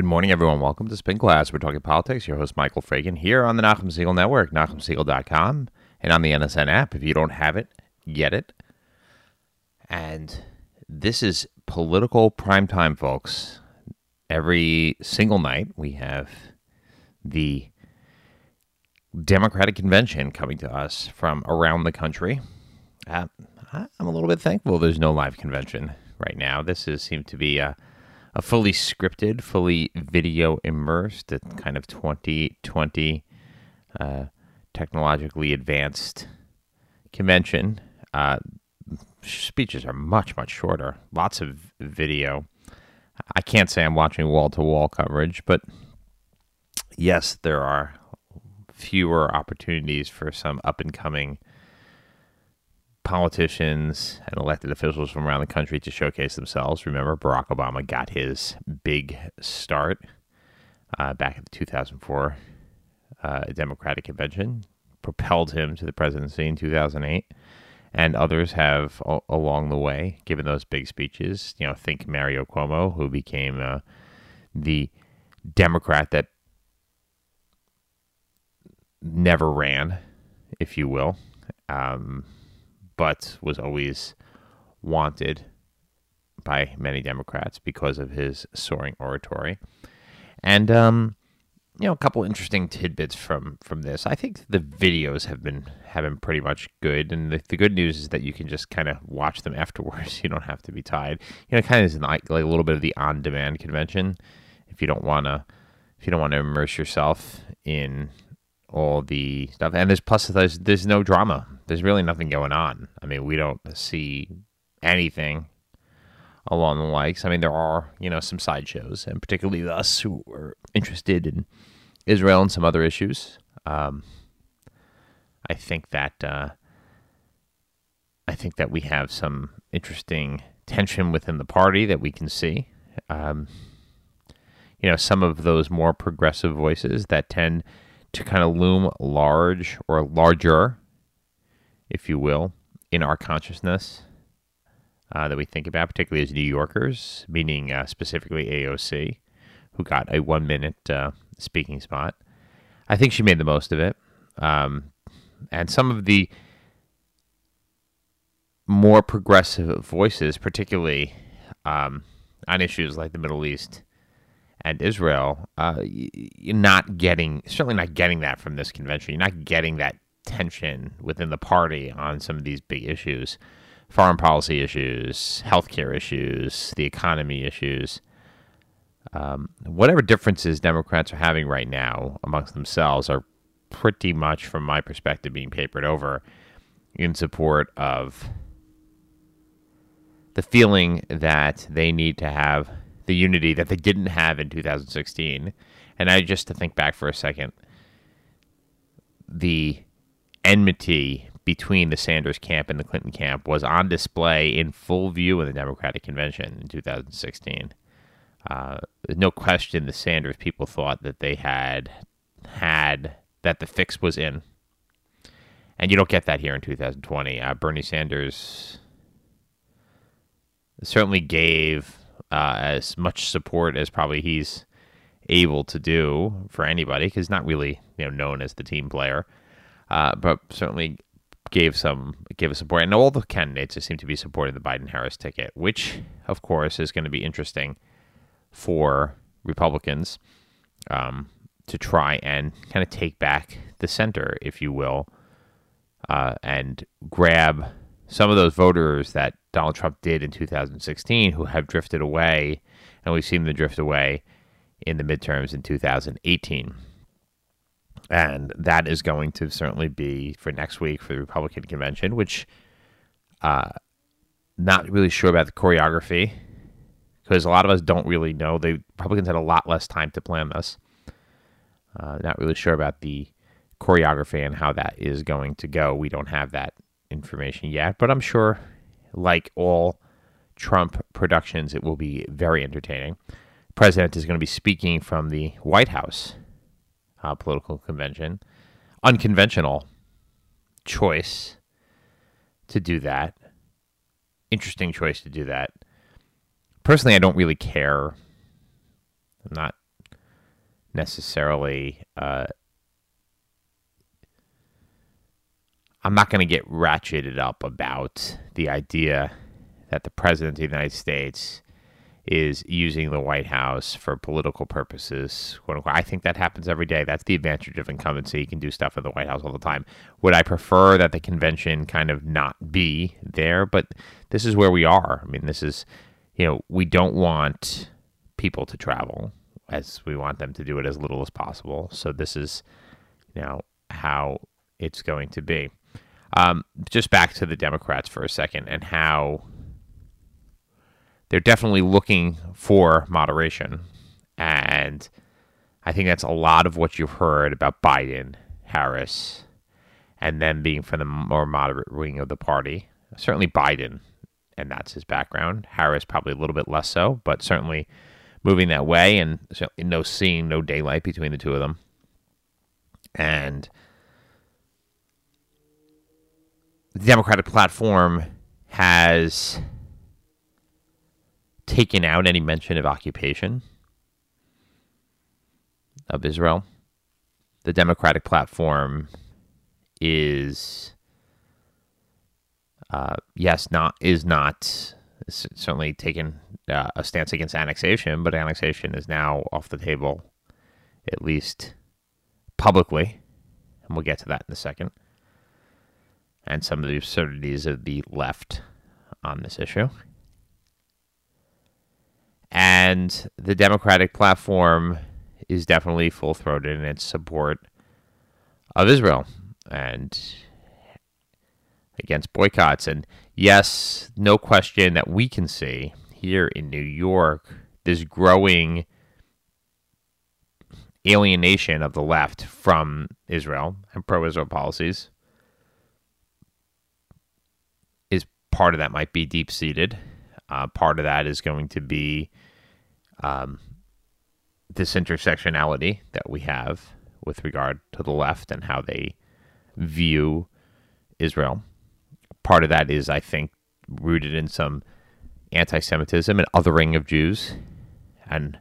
Good morning, everyone. Welcome to Spin Class. We're talking politics. Your host, Michael Fragin, here on the Nachum Segal Network, NachumSegal.com, and on the NSN app. If you don't have it, get it. And this is political prime time, folks. Every single night, we have the Democratic Convention coming to us from around the country. Uh, I'm a little bit thankful there's no live convention right now. This is seemed to be a a fully scripted, fully video immersed, kind of 2020 uh, technologically advanced convention. Uh, speeches are much, much shorter, lots of video. I can't say I'm watching wall to wall coverage, but yes, there are fewer opportunities for some up and coming politicians and elected officials from around the country to showcase themselves. Remember, Barack Obama got his big start uh, back at the 2004 uh, Democratic Convention, propelled him to the presidency in 2008. And others have along the way given those big speeches. You know, think Mario Cuomo, who became uh, the Democrat that never ran, if you will. Um, but was always wanted by many Democrats because of his soaring oratory. And um, you know, a couple interesting tidbits from from this. I think the videos have been have been pretty much good, and the, the good news is that you can just kind of watch them afterwards. You don't have to be tied. You know, kind of is like, like a little bit of the on demand convention. If you don't want to, if you don't want to immerse yourself in all the stuff. And there's plus there's there's no drama. There's really nothing going on. I mean, we don't see anything along the likes. I mean, there are you know some sideshows, and particularly us who are interested in Israel and some other issues. Um, I think that uh, I think that we have some interesting tension within the party that we can see. Um, you know, some of those more progressive voices that tend to kind of loom large or larger, if you will, in our consciousness uh, that we think about, particularly as New Yorkers, meaning uh, specifically AOC, who got a one minute uh, speaking spot. I think she made the most of it. Um, and some of the more progressive voices, particularly um, on issues like the Middle East and Israel, uh, you're not getting certainly not getting that from this convention. You're not getting that tension within the party on some of these big issues, foreign policy issues, healthcare issues, the economy issues. Um, whatever differences Democrats are having right now amongst themselves are pretty much, from my perspective, being papered over in support of the feeling that they need to have the unity that they didn't have in 2016. And I just to think back for a second, the enmity between the Sanders camp and the Clinton camp was on display in full view in the Democratic Convention in 2016. Uh, no question the Sanders people thought that they had had that the fix was in, and you don't get that here in 2020. Uh, Bernie Sanders certainly gave uh, as much support as probably he's able to do for anybody because not really you know known as the team player, uh, but certainly gave some give a support. And all the candidates seem to be supporting the Biden Harris ticket, which of course is going to be interesting for Republicans um, to try and kind of take back the center, if you will, uh, and grab some of those voters that Donald Trump did in 2016 who have drifted away, and we've seen them drift away in the midterms in 2018. And that is going to certainly be for next week for the Republican convention, which uh, not really sure about the choreography because a lot of us don't really know. The Republicans had a lot less time to plan this. Uh, not really sure about the choreography and how that is going to go. We don't have that information yet, but I'm sure, like all Trump productions, it will be very entertaining. The President is going to be speaking from the White House uh, political convention. Unconventional choice to do that. Interesting choice to do that. Personally, I don't really care. I'm not necessarily. Uh, I'm not going to get ratcheted up about the idea that the president of the United States is using the White House for political purposes. Quote unquote. I think that happens every day. That's the advantage of incumbency. You can do stuff in the White House all the time. Would I prefer that the convention kind of not be there? But this is where we are. I mean, this is, you know, we don't want people to travel as we want them to do it as little as possible. So this is, you know, how it's going to be. Um, just back to the Democrats for a second and how they're definitely looking for moderation. And I think that's a lot of what you've heard about Biden, Harris, and them being from the more moderate wing of the party. Certainly Biden, and that's his background. Harris probably a little bit less so, but certainly moving that way, and no seeing no daylight between the two of them. And the Democratic platform has taken out any mention of occupation of Israel. The Democratic platform is, uh, yes, not is not certainly taken uh, a stance against annexation, but annexation is now off the table, at least publicly, and we'll get to that in a second. And some of the absurdities of the left on this issue. And the Democratic platform is definitely full throated in its support of Israel and against boycotts. And yes, no question that we can see here in New York this growing alienation of the left from Israel and pro Israel policies is part of that might be deep seated. Uh, part of that is going to be um, this intersectionality that we have with regard to the left and how they view Israel. Part of that is, I think, rooted in some anti Semitism and othering of Jews and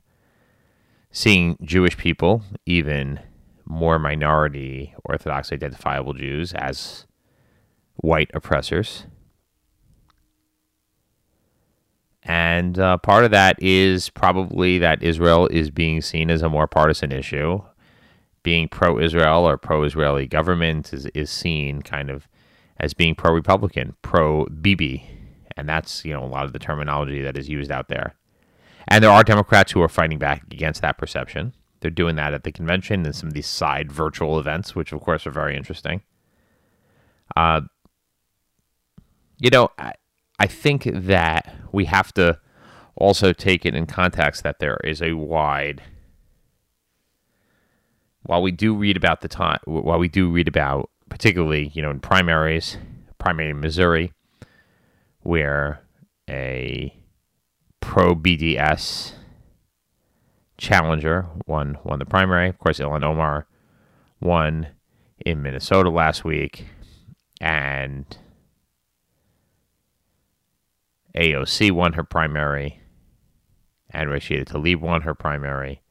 seeing Jewish people, even more minority Orthodox identifiable Jews, as white oppressors. And uh, part of that is probably that Israel is being seen as a more partisan issue. Being pro Israel or pro Israeli government is, is seen kind of as being pro Republican, pro Bibi. And that's, you know, a lot of the terminology that is used out there. And there are Democrats who are fighting back against that perception. They're doing that at the convention and some of these side virtual events, which of course are very interesting. Uh, you know, I, I think that we have to also take it in context that there is a wide while we do read about the time while we do read about particularly you know in primaries primary in missouri where a pro bds challenger won won the primary. Of course ilhan omar won in minnesota last week and AOC won her primary, and Rashida Tlaib won her primary.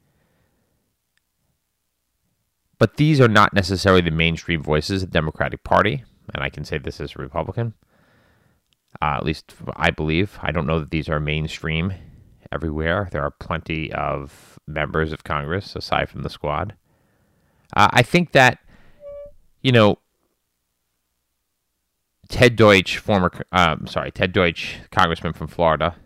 But these are not necessarily the mainstream voices of the Democratic Party, and I can say this as a Republican. Uh, at least I believe. I don't know that these are mainstream everywhere. There are plenty of members of Congress aside from the squad. Uh, I think that, you know, Ted Deutch, former, um, sorry, Ted Deutch, congressman from Florida,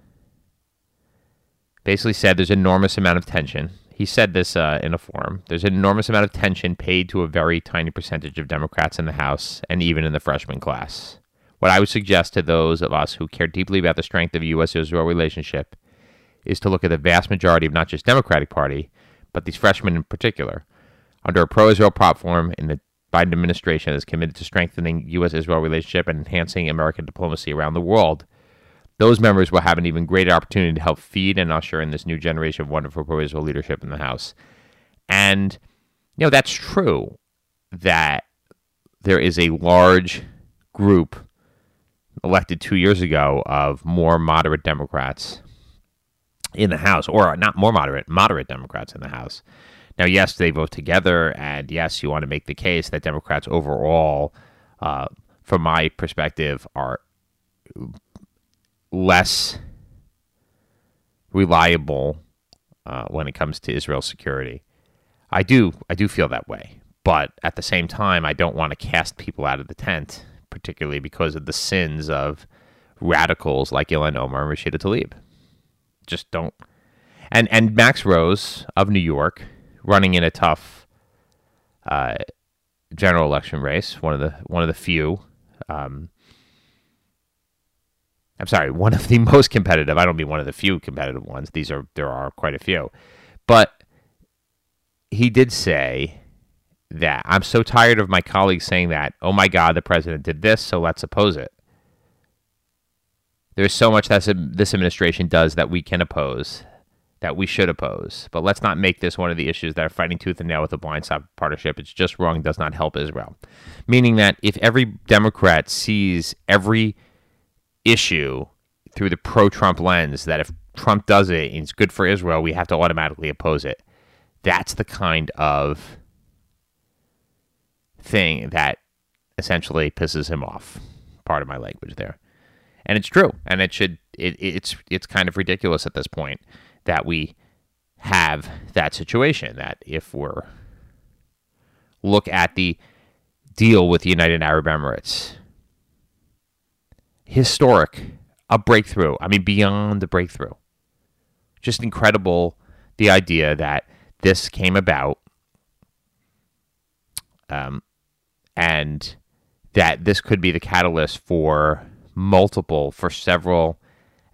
basically said there's enormous amount of tension. He said this uh, in a forum. There's an enormous amount of tension paid to a very tiny percentage of Democrats in the House and even in the freshman class. What I would suggest to those of us who care deeply about the strength of the U.S. Israel relationship is to look at the vast majority of not just Democratic Party, but these freshmen in particular. Under a pro Israel platform in the Biden administration is committed to strengthening U.S. Israel relationship and enhancing American diplomacy around the world. Those members will have an even greater opportunity to help feed and usher in this new generation of wonderful pro Israel leadership in the House. And, you know, that's true that there is a large group elected two years ago of more moderate Democrats in the House, or not more moderate, moderate Democrats in the House. Now, yes, they vote together, and yes, you want to make the case that Democrats overall, uh, from my perspective, are less reliable uh, when it comes to Israel's security. I do, I do feel that way, but at the same time, I don't want to cast people out of the tent, particularly because of the sins of radicals like Ilhan Omar and Rashida Tlaib. Just don't. And and Max Rose of New York, running in a tough uh, general election race, one of the one of the few. Um, I'm sorry, one of the most competitive. I don't mean one of the few competitive ones. These are there are quite a few, but he did say that I'm so tired of my colleagues saying that. Oh my God, the president did this, so let's oppose it. There's so much that this administration does that we can oppose, that we should oppose. But let's not make this one of the issues that are fighting tooth and nail with the blind side partnership. It's just wrong, does not help Israel. Meaning that if every Democrat sees every issue through the pro Trump lens, that if Trump does it and it's good for Israel, we have to automatically oppose it. That's the kind of thing that essentially pisses him off. Part of my language there and it's true, and it should it, it's it's kind of ridiculous at this point that we have that situation that if we're look at the deal with the United Arab Emirates. Historic a breakthrough. I mean beyond the breakthrough. Just incredible the idea that this came about um, and that this could be the catalyst for multiple for several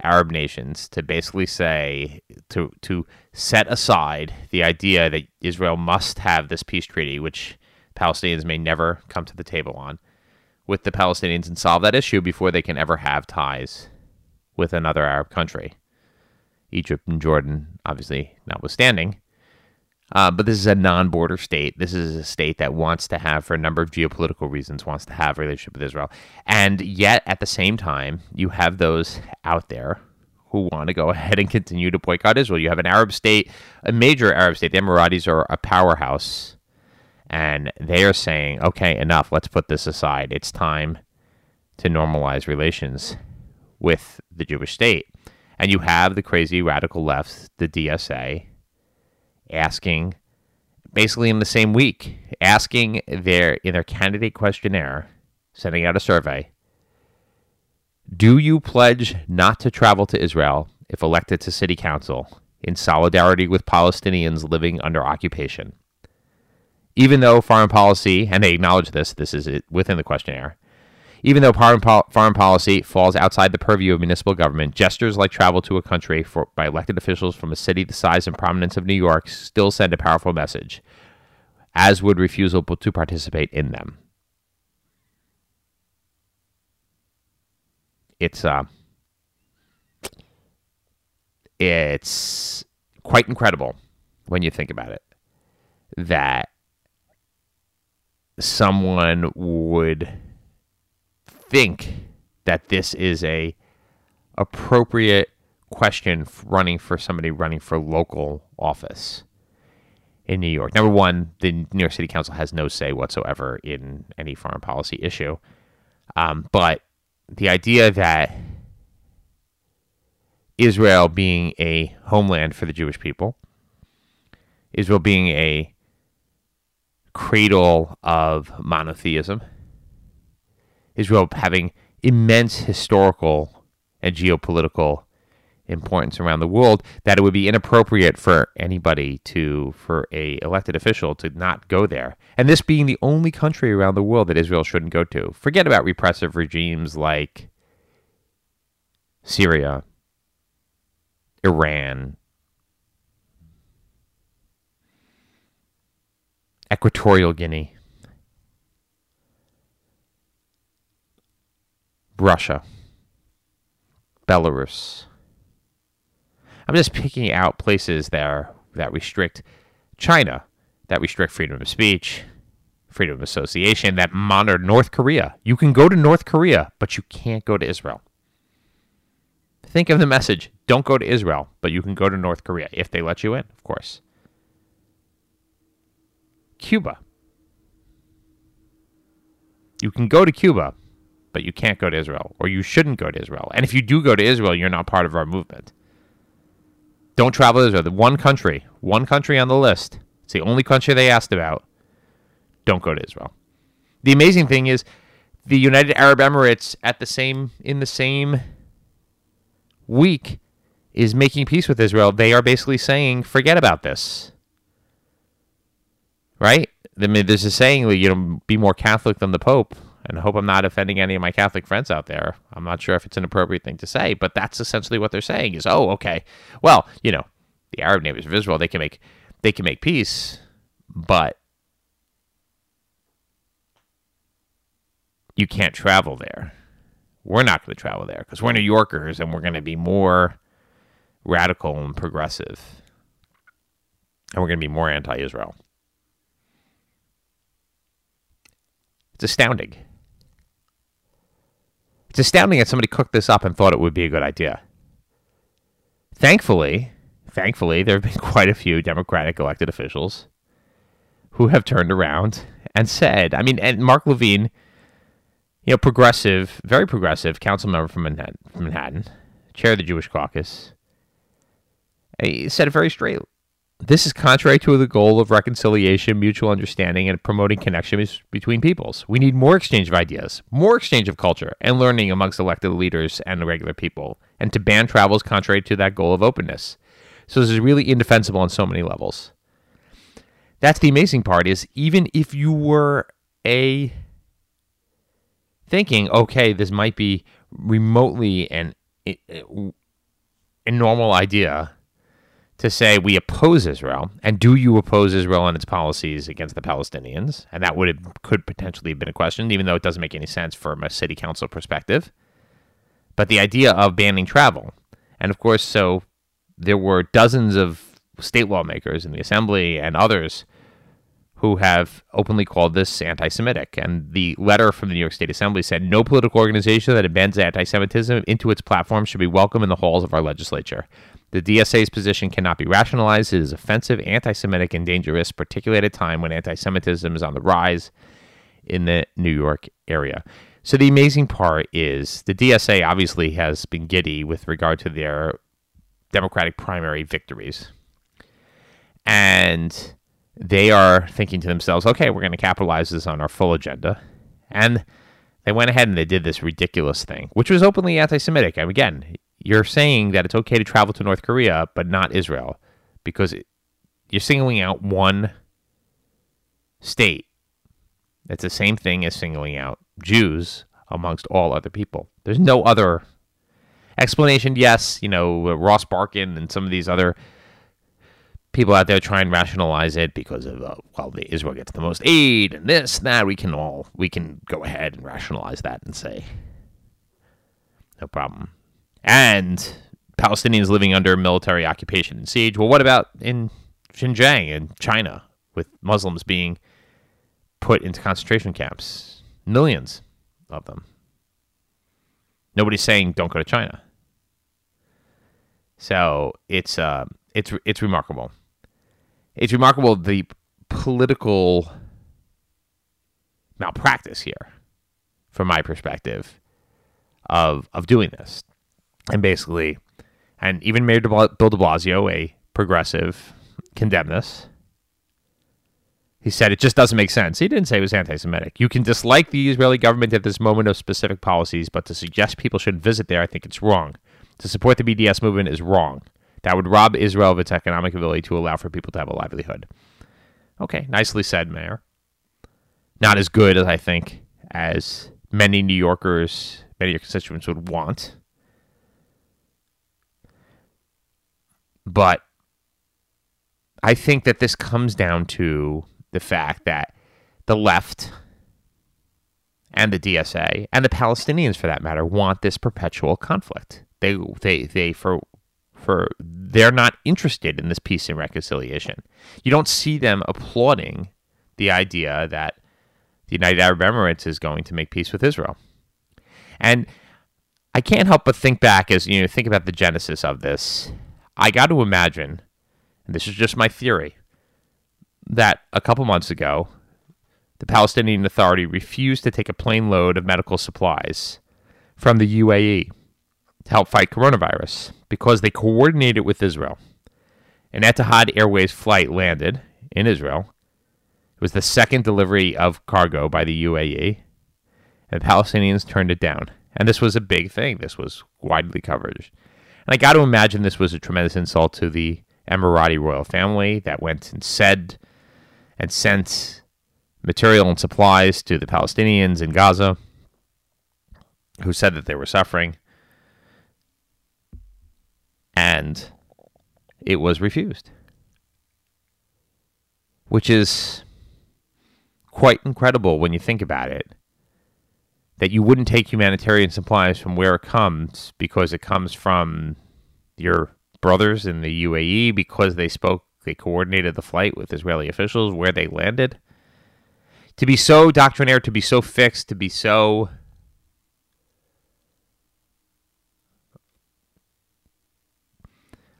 Arab nations to basically say to to set aside the idea that Israel must have this peace treaty, which Palestinians may never come to the table on, with the Palestinians and solve that issue before they can ever have ties with another Arab country. Egypt and Jordan, obviously, notwithstanding. Uh, but this is a non-border state. This is a state that wants to have, for a number of geopolitical reasons, wants to have a relationship with Israel. And yet, at the same time, you have those out there who want to go ahead and continue to boycott Israel. You have an Arab state, a major Arab state. The Emiratis are a powerhouse, and they are saying, "Okay, enough. Let's put this aside. It's time to normalize relations with the Jewish state." And you have the crazy radical left, the DSA asking basically in the same week, asking their in their candidate questionnaire, sending out a survey. Do you pledge not to travel to Israel if elected to city council in solidarity with Palestinians living under occupation? Even though foreign policy, and they acknowledge this, this is within the questionnaire, even though foreign, policy falls outside the purview of municipal government, gestures like travel to a country for, by elected officials from a city the size and prominence of New York still send a powerful message, as would refusal to participate in them. It's uh, it's quite incredible when you think about it that someone would think that this is a appropriate question running for somebody running for local office in New York. Number one, the New York City Council has no say whatsoever in any foreign policy issue. Um, but the idea that Israel being a homeland for the Jewish people, Israel being a cradle of monotheism, Israel having immense historical and geopolitical importance around the world that it would be inappropriate for anybody to for a elected official to not go there. And this being the only country around the world that Israel shouldn't go to. Forget about repressive regimes like Syria Iran Equatorial Guinea Russia, Belarus. I'm just picking out places there that restrict China, that restrict freedom of speech, freedom of association, that monitor North Korea. You can go to North Korea, but you can't go to Israel. Think of the message don't go to Israel, but you can go to North Korea if they let you in, of course. Cuba. You can go to Cuba, but you can't go to Israel, or you shouldn't go to Israel. And if you do go to Israel, you're not part of our movement. Don't travel to Israel. The one country, one country on the list. It's the only country they asked about. Don't go to Israel. The amazing thing is, the United Arab Emirates at the same in the same week is making peace with Israel. They are basically saying, forget about this. Right? I mean, there's a saying, you know, be more Catholic than the Pope. And I hope I'm not offending any of my Catholic friends out there. I'm not sure if it's an appropriate thing to say, but that's essentially what they're saying is, oh, okay. Well, you know, the Arab neighbors of Israel, they can make they can make peace, but you can't travel there. We're not going to travel there because we're New Yorkers and we're going to be more radical and progressive. And we're going to be more anti Israel. It's astounding. It's astounding that somebody cooked this up and thought it would be a good idea. Thankfully, thankfully, there have been quite a few Democratic elected officials who have turned around and said, I mean, and Mark Levine, you know, progressive, very progressive council member from Manhattan, from Manhattan chair of the Jewish caucus, he said it very straight. This is contrary to the goal of reconciliation, mutual understanding, and promoting connections between peoples. We need more exchange of ideas, more exchange of culture, and learning amongst elected leaders and the regular people. And to ban travel is contrary to that goal of openness. So this is really indefensible on so many levels. That's the amazing part is even if you were a thinking, okay, this might be remotely an a normal idea to say we oppose Israel, and do you oppose Israel and its policies against the Palestinians? And that would have, could potentially have been a question, even though it doesn't make any sense from a city council perspective. But the idea of banning travel, and of course, so there were dozens of state lawmakers in the assembly and others who have openly called this anti Semitic. And the letter from the New York State Assembly said no political organization that embeds anti Semitism into its platform should be welcome in the halls of our legislature. The DSA's position cannot be rationalized. It is offensive, anti Semitic, and dangerous, particularly at a time when anti Semitism is on the rise in the New York area. So the amazing part is the DSA obviously has been giddy with regard to their Democratic primary victories. And they are thinking to themselves, okay, we're going to capitalize this on our full agenda. And they went ahead and they did this ridiculous thing, which was openly anti Semitic. And again, you're saying that it's okay to travel to North Korea, but not Israel, because you're singling out one state. It's the same thing as singling out Jews amongst all other people. There's no other explanation. Yes, you know, Ross Barkan and some of these other people out there try and rationalize it because of uh, well, the Israel gets the most aid and this, and that. We can all we can go ahead and rationalize that and say no problem and Palestinians living under military occupation and siege. Well, what about in Xinjiang in China with Muslims being put into concentration camps? Millions of them. Nobody's saying don't go to China. So it's uh, it's it's remarkable. It's remarkable the political malpractice here, from my perspective, of of doing this and basically, and even Mayor de Bill de Blasio, a progressive, condemned this. He said it just doesn't make sense. He didn't say it was anti Semitic. You can dislike the Israeli government at this moment of specific policies, but to suggest people shouldn't visit there, I think it's wrong. To support the BDS movement is wrong. That would rob Israel of its economic ability to allow for people to have a livelihood. Okay, nicely said, Mayor. Not as good as I think as many New Yorkers, many of your constituents would want. But I think that this comes down to the fact that the left and the DSA and the Palestinians, for that matter, want this perpetual conflict. They, they, they, for, for, they're not interested in this peace and reconciliation. You don't see them applauding the idea that the United Arab Emirates is going to make peace with Israel. And I can't help but think back as you know, think about the genesis of this I got to imagine, and this is just my theory, that a couple months ago, the Palestinian Authority refused to take a plane load of medical supplies from the UAE to help fight coronavirus because they coordinated with Israel. An Etihad Airways flight landed in Israel. It was the second delivery of cargo by the UAE, and the Palestinians turned it down. And this was a big thing. This was widely covered. And I got to imagine this was a tremendous insult to the Emirati royal family that went and said and sent material and supplies to the Palestinians in Gaza who said that they were suffering. And it was refused, which is quite incredible when you think about it. That you wouldn't take humanitarian supplies from where it comes because it comes from your brothers in the UAE because they spoke, they coordinated the flight with Israeli officials where they landed. To be so doctrinaire, to be so fixed, to be so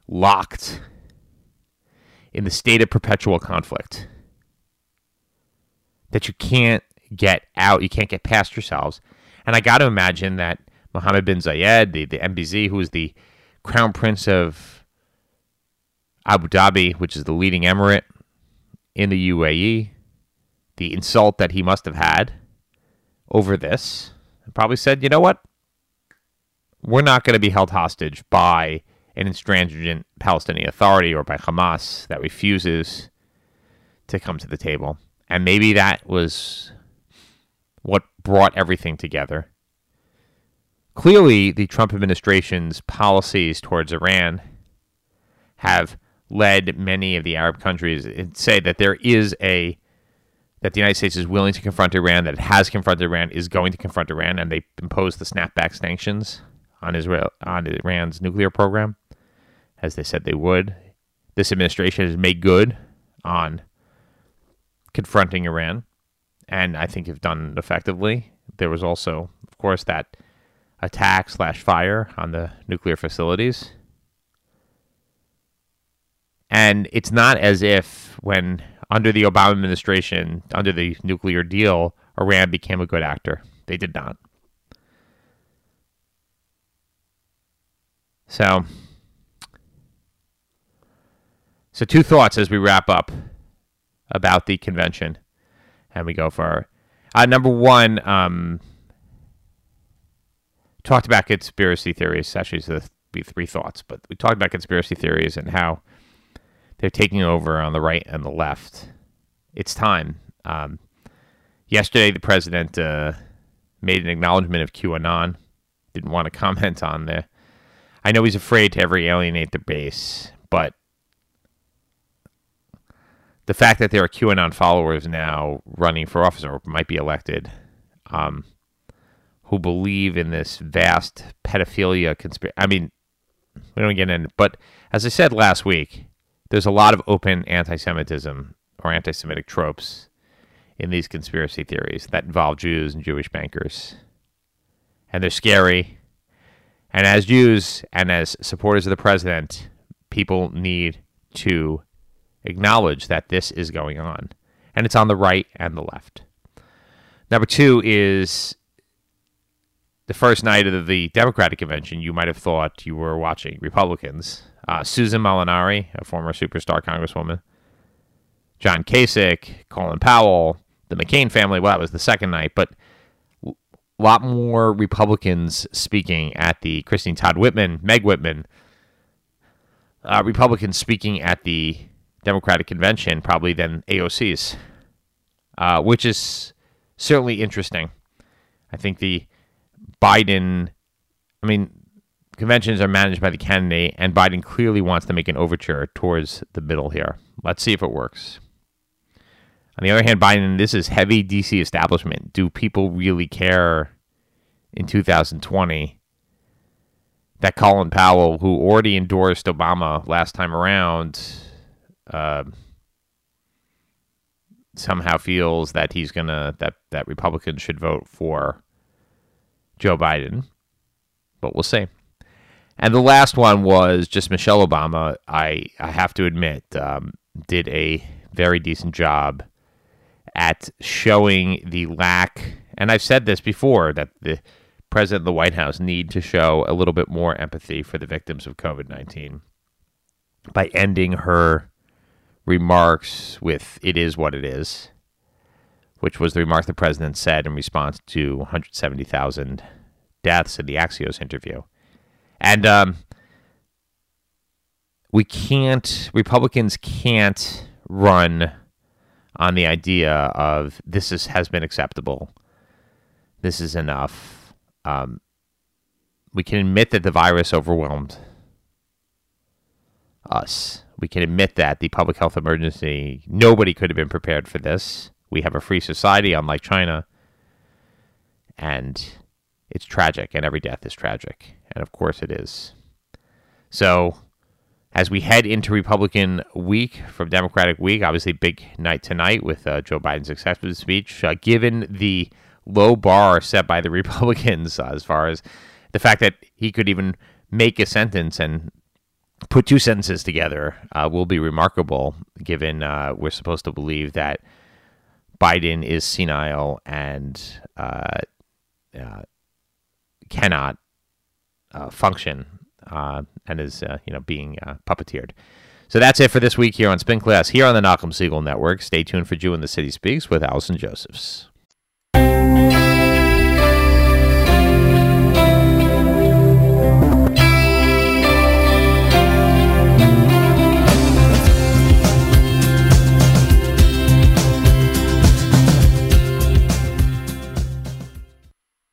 locked in the state of perpetual conflict that you can't get out, you can't get past yourselves. And I got to imagine that Mohammed bin Zayed, the, the MBZ, who is the crown prince of Abu Dhabi, which is the leading emirate in the UAE, the insult that he must have had over this, probably said, you know what? We're not going to be held hostage by an intransigent Palestinian Authority or by Hamas that refuses to come to the table. And maybe that was what brought everything together. Clearly, the Trump administration's policies towards Iran have led many of the Arab countries to say that there is a that the United States is willing to confront Iran, that it has confronted Iran, is going to confront Iran, and they imposed the snapback sanctions on Israel on Iran's nuclear program, as they said they would. This administration has made good on confronting Iran, and I think have done effectively. There was also, of course, that attack slash fire on the nuclear facilities. And it's not as if when under the Obama administration, under the nuclear deal, Iran became a good actor. They did not. So, so two thoughts as we wrap up about the convention, and we go for uh, number one. Um, talked about conspiracy theories. Actually, so be three thoughts, but we talked about conspiracy theories and how they're taking over on the right and the left. It's time. Um, yesterday, the president uh, made an acknowledgement of QAnon. Didn't want to comment on the. I know he's afraid to ever alienate the base, but the fact that there are QAnon followers now running for office or might be elected, um, who believe in this vast pedophilia conspiracy. I mean, we don't get in, but as I said last week, there's a lot of open anti-Semitism or anti-Semitic tropes in these conspiracy theories that involve Jews and Jewish bankers, and they're scary. And as Jews and as supporters of the president, people need to acknowledge that this is going on, and it's on the right and the left. Number two is the first night of the Democratic convention. You might have thought you were watching Republicans uh, Susan Molinari, a former superstar congresswoman, John Kasich, Colin Powell, the McCain family. Well, that was the second night, but a lot more Republicans speaking at the Christine Todd Whitman, Meg Whitman, uh, Republicans speaking at the Democratic convention probably than AOC's, uh, which is certainly interesting. I think the Biden, I mean, conventions are managed by the candidate, and Biden clearly wants to make an overture towards the middle here. Let's see if it works. On the other hand, Biden, this is heavy DC establishment. Do people really care in 2020 that Colin Powell, who already endorsed Obama last time around, uh, somehow feels that he's gonna that that Republicans should vote for Joe Biden? But we'll see. And the last one was just Michelle Obama. I I have to admit, um, did a very decent job at showing the lack. And I've said this before that the president of the White House need to show a little bit more empathy for the victims of COVID 19 by ending her remarks with "It is what it is," which was the remark the president said in response to 170,000 deaths in the Axios interview. And um, we can't, Republicans can't run on the idea of this is, has been acceptable. This is enough. Um, we can admit that the virus overwhelmed us. We can admit that the public health emergency, nobody could have been prepared for this. We have a free society, unlike China. And it's tragic, and every death is tragic. And of course it is. So, as we head into Republican week from Democratic week, obviously big night tonight with uh, Joe Biden's acceptance speech. Uh, given the low bar set by the Republicans uh, as far as the fact that he could even make a sentence and put two sentences together uh, will be remarkable, given uh, we're supposed to believe that Biden is senile and uh, cannot function uh, and is uh, you know being uh, puppeteered. So that's it for this week here on Spin Class here on the Nachum Segal Network. Stay tuned for Jew in the City Speaks with Allison Josephs.